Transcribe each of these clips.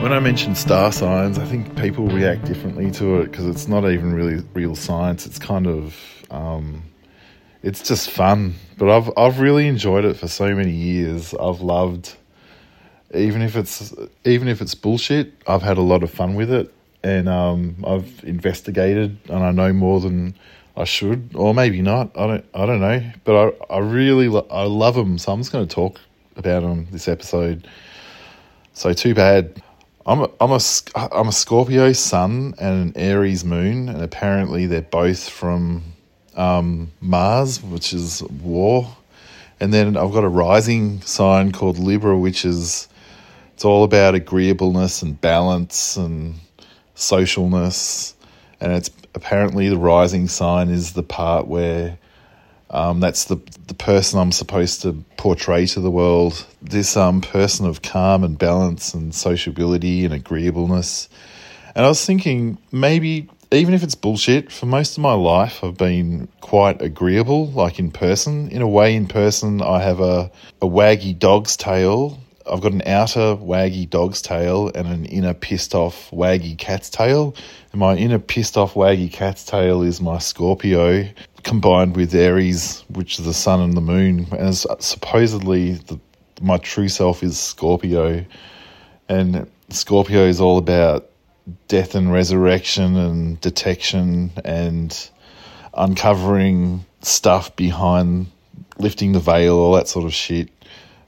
When I mention star signs, I think people react differently to it because it's not even really real science. It's kind of, um, it's just fun. But I've I've really enjoyed it for so many years. I've loved, even if it's even if it's bullshit. I've had a lot of fun with it, and um, I've investigated, and I know more than I should, or maybe not. I don't I don't know. But I I really lo- I love them, so I'm just going to talk about them this episode. So too bad. I'm a, I'm a I'm a Scorpio sun and an Aries moon, and apparently they're both from um, Mars, which is war. And then I've got a rising sign called Libra, which is it's all about agreeableness and balance and socialness. And it's apparently the rising sign is the part where um, that's the the person I'm supposed to portray to the world. This um, person of calm and balance and sociability and agreeableness. And I was thinking maybe even if it's bullshit, for most of my life I've been quite agreeable, like in person. In a way, in person, I have a, a waggy dog's tail. I've got an outer waggy dog's tail and an inner pissed off waggy cat's tail. And my inner pissed off waggy cat's tail is my Scorpio combined with Aries, which is the sun and the moon. And uh, supposedly the, my true self is Scorpio. And Scorpio is all about death and resurrection and detection and uncovering stuff behind lifting the veil, all that sort of shit.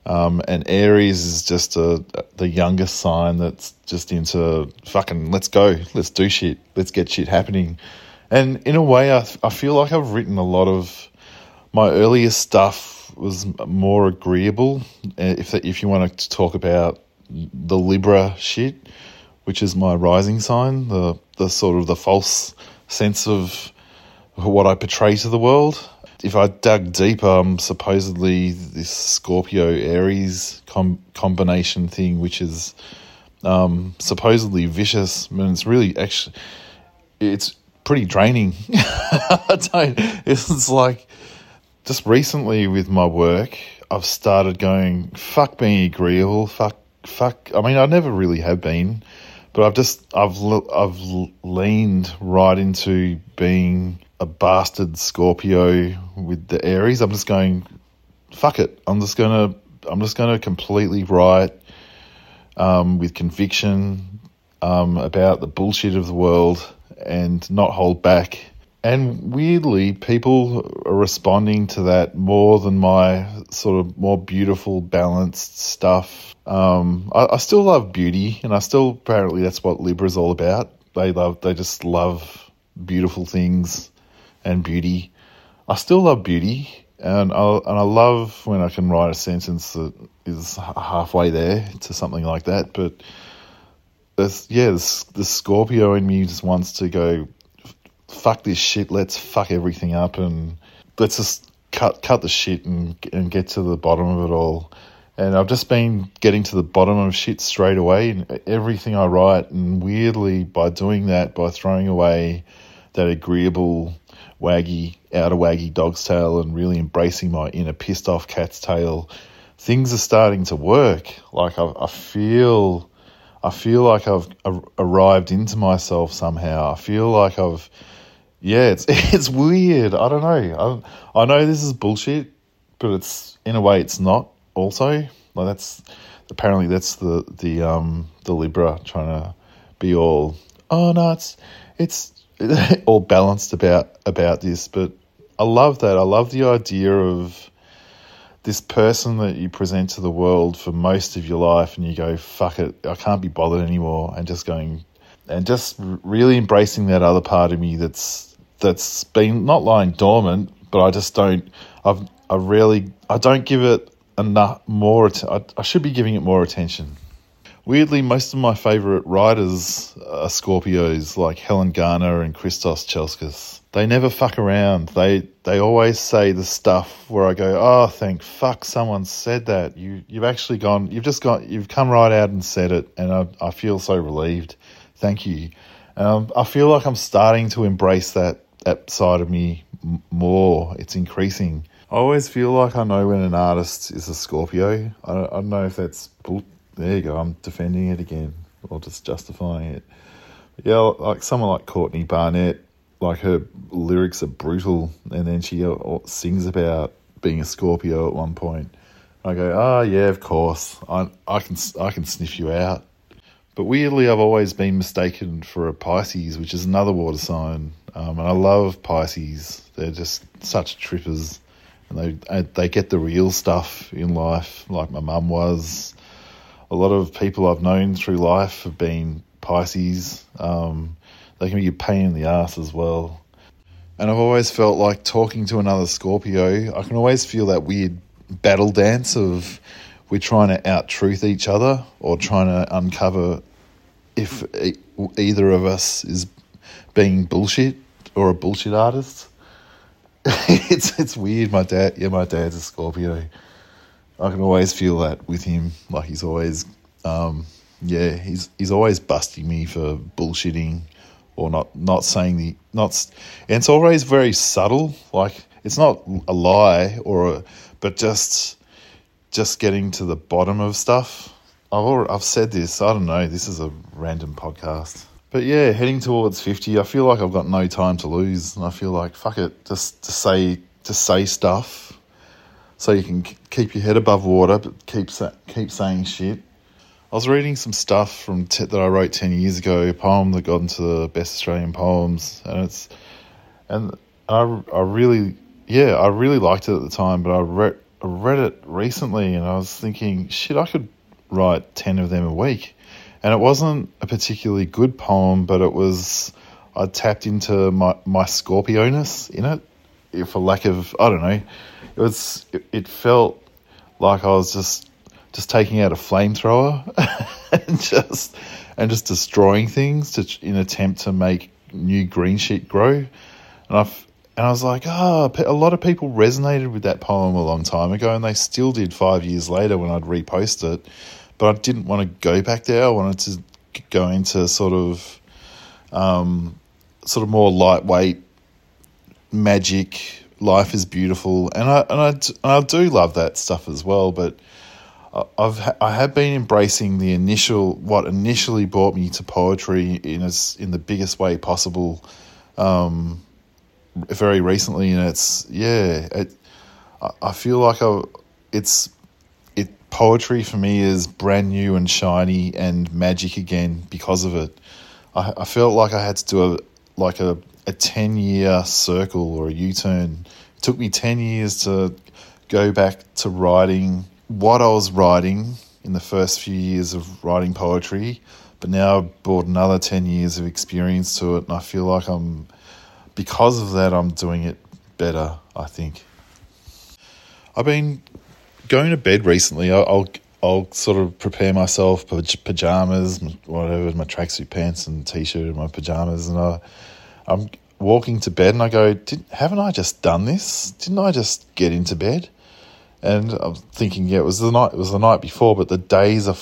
Um, and Aries is just a, the youngest sign that's just into fucking let's go, let's do shit, let's get shit happening. And in a way, I, I feel like I've written a lot of my earlier stuff was more agreeable. uh, If if you want to talk about the Libra shit, which is my rising sign, the the sort of the false sense of what I portray to the world. If I dug deeper, I'm supposedly this Scorpio Aries com- combination thing, which is um, supposedly vicious. I mean, it's really actually it's pretty draining. I don't. It's like just recently with my work, I've started going fuck being agreeable. Fuck, fuck. I mean, I never really have been, but I've just I've I've leaned right into being a bastard Scorpio with the Aries. I'm just going fuck it. I'm just gonna I'm just gonna completely write um, with conviction um, about the bullshit of the world and not hold back. And weirdly, people are responding to that more than my sort of more beautiful, balanced stuff. Um, I, I still love beauty, and I still apparently that's what Libra is all about. They love, they just love beautiful things and beauty. I still love beauty, and I and I love when I can write a sentence that is halfway there to something like that. But this, yeah, this, the Scorpio in me just wants to go, fuck this shit. Let's fuck everything up and let's just cut cut the shit and and get to the bottom of it all. And I've just been getting to the bottom of shit straight away in everything I write. And weirdly, by doing that, by throwing away that agreeable waggy outer waggy dog's tail and really embracing my inner pissed off cat's tail, things are starting to work. Like I, I feel, I feel like I've arrived into myself somehow. I feel like I've, yeah, it's it's weird. I don't know. I I know this is bullshit, but it's in a way it's not. Also, like that's apparently that's the the um the Libra trying to be all oh no it's it's all balanced about about this, but I love that. I love the idea of this person that you present to the world for most of your life, and you go, "Fuck it, I can't be bothered anymore," and just going, and just really embracing that other part of me that's that's been not lying dormant, but I just don't. I've I really I don't give it enough more. I, I should be giving it more attention. Weirdly, most of my favourite writers are Scorpios, like Helen Garner and Christos Tsiolkas. They never fuck around. They they always say the stuff where I go, oh, thank fuck, someone said that. You you've actually gone, you've just got, you've come right out and said it, and I I feel so relieved. Thank you. Um, I feel like I'm starting to embrace that that side of me more. It's increasing. I always feel like I know when an artist is a Scorpio. I don't, I don't know if that's bull. There you go. I'm defending it again. or just justifying it. Yeah, like someone like Courtney Barnett, like her lyrics are brutal, and then she uh, sings about being a Scorpio at one point. I go, oh yeah, of course, I I can I can sniff you out. But weirdly, I've always been mistaken for a Pisces, which is another water sign, um, and I love Pisces. They're just such trippers, and they they get the real stuff in life, like my mum was. A lot of people I've known through life have been Pisces. Um, they can be a pain in the ass as well. And I've always felt like talking to another Scorpio, I can always feel that weird battle dance of we're trying to out truth each other or trying to uncover if either of us is being bullshit or a bullshit artist. it's it's weird. My dad, yeah, my dad's a Scorpio. I can always feel that with him. Like he's always, um, yeah, he's he's always busting me for bullshitting or not not saying the not. And it's always very subtle. Like it's not a lie or a, but just just getting to the bottom of stuff. I've already, I've said this. I don't know. This is a random podcast. But yeah, heading towards fifty, I feel like I've got no time to lose, and I feel like fuck it, just to say to say stuff, so you can keep your head above water, but keep keep saying shit. I was reading some stuff from t- that I wrote ten years ago, a poem that got into the best Australian poems, and it's and I I really yeah I really liked it at the time, but I read I read it recently, and I was thinking shit, I could write ten of them a week and it wasn't a particularly good poem, but it was I tapped into my my Scorpioness in it, for lack of I don't know. It was it, it felt like I was just just taking out a flamethrower and just and just destroying things to in attempt to make new green shit grow. And I and I was like, ah, oh, a lot of people resonated with that poem a long time ago, and they still did five years later when I'd repost it but I didn't want to go back there. I wanted to go into sort of, um, sort of more lightweight, magic. Life is beautiful, and I and I, and I do love that stuff as well. But I've I have been embracing the initial what initially brought me to poetry in as in the biggest way possible. Um, very recently, and it's yeah, it, I feel like I, it's it poetry for me is brand new and shiny and magic again because of it. I, I felt like I had to do a like a, a 10 year circle or a U turn. It took me 10 years to go back to writing what I was writing in the first few years of writing poetry, but now I've brought another 10 years of experience to it, and I feel like I'm, because of that, I'm doing it better, I think. I've been going to bed recently, I'll, I'll, I'll sort of prepare myself pajamas, whatever, my tracksuit pants and t-shirt and my pajamas, and I, I'm walking to bed and I go, haven't I just done this? Didn't I just get into bed? And I'm thinking, yeah, it was the night. It was the night before, but the days are,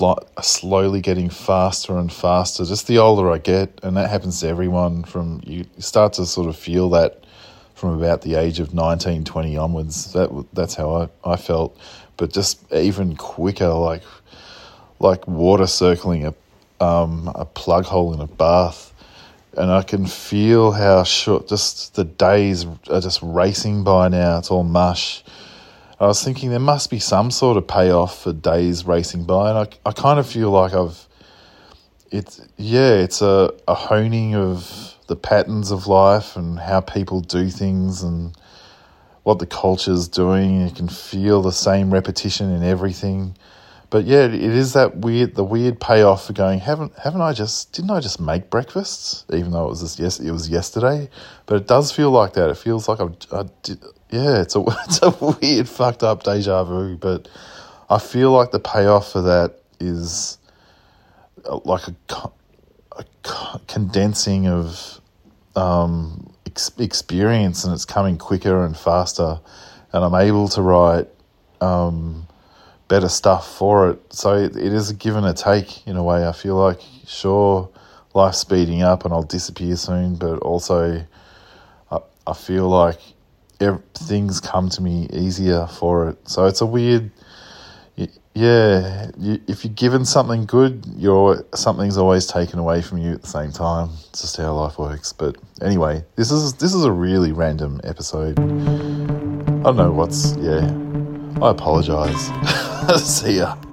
are slowly getting faster and faster. Just the older I get, and that happens to everyone. From you start to sort of feel that from about the age of 19, 20 onwards. That that's how I, I felt, but just even quicker, like like water circling a um, a plug hole in a bath, and I can feel how short just the days are just racing by now. It's all mush. I was thinking there must be some sort of payoff for days racing by, and I I kind of feel like I've it's yeah, it's a, a honing of the patterns of life and how people do things and what the culture's doing. You can feel the same repetition in everything. But yeah, it is that weird, the weird payoff for going. Haven't haven't I just didn't I just make breakfast? Even though it was just, yes, it was yesterday. But it does feel like that. It feels like I'm, I did. Yeah, it's a it's a weird, fucked up deja vu. But I feel like the payoff for that is uh, like a, a condensing of um, ex- experience and it's coming quicker and faster, and I'm able to write um, better stuff for it. So it, it is a give and a take in a way. I feel like, sure, life's speeding up and I'll disappear soon, but also I, I feel like things come to me easier for it. So it's a weird, yeah, you, if you're given something good, you're something's always taken away from you at the same time. It's just how life works. But anyway, this is this is a really random episode. I don't know what's yeah. I apologise. Let's see ya.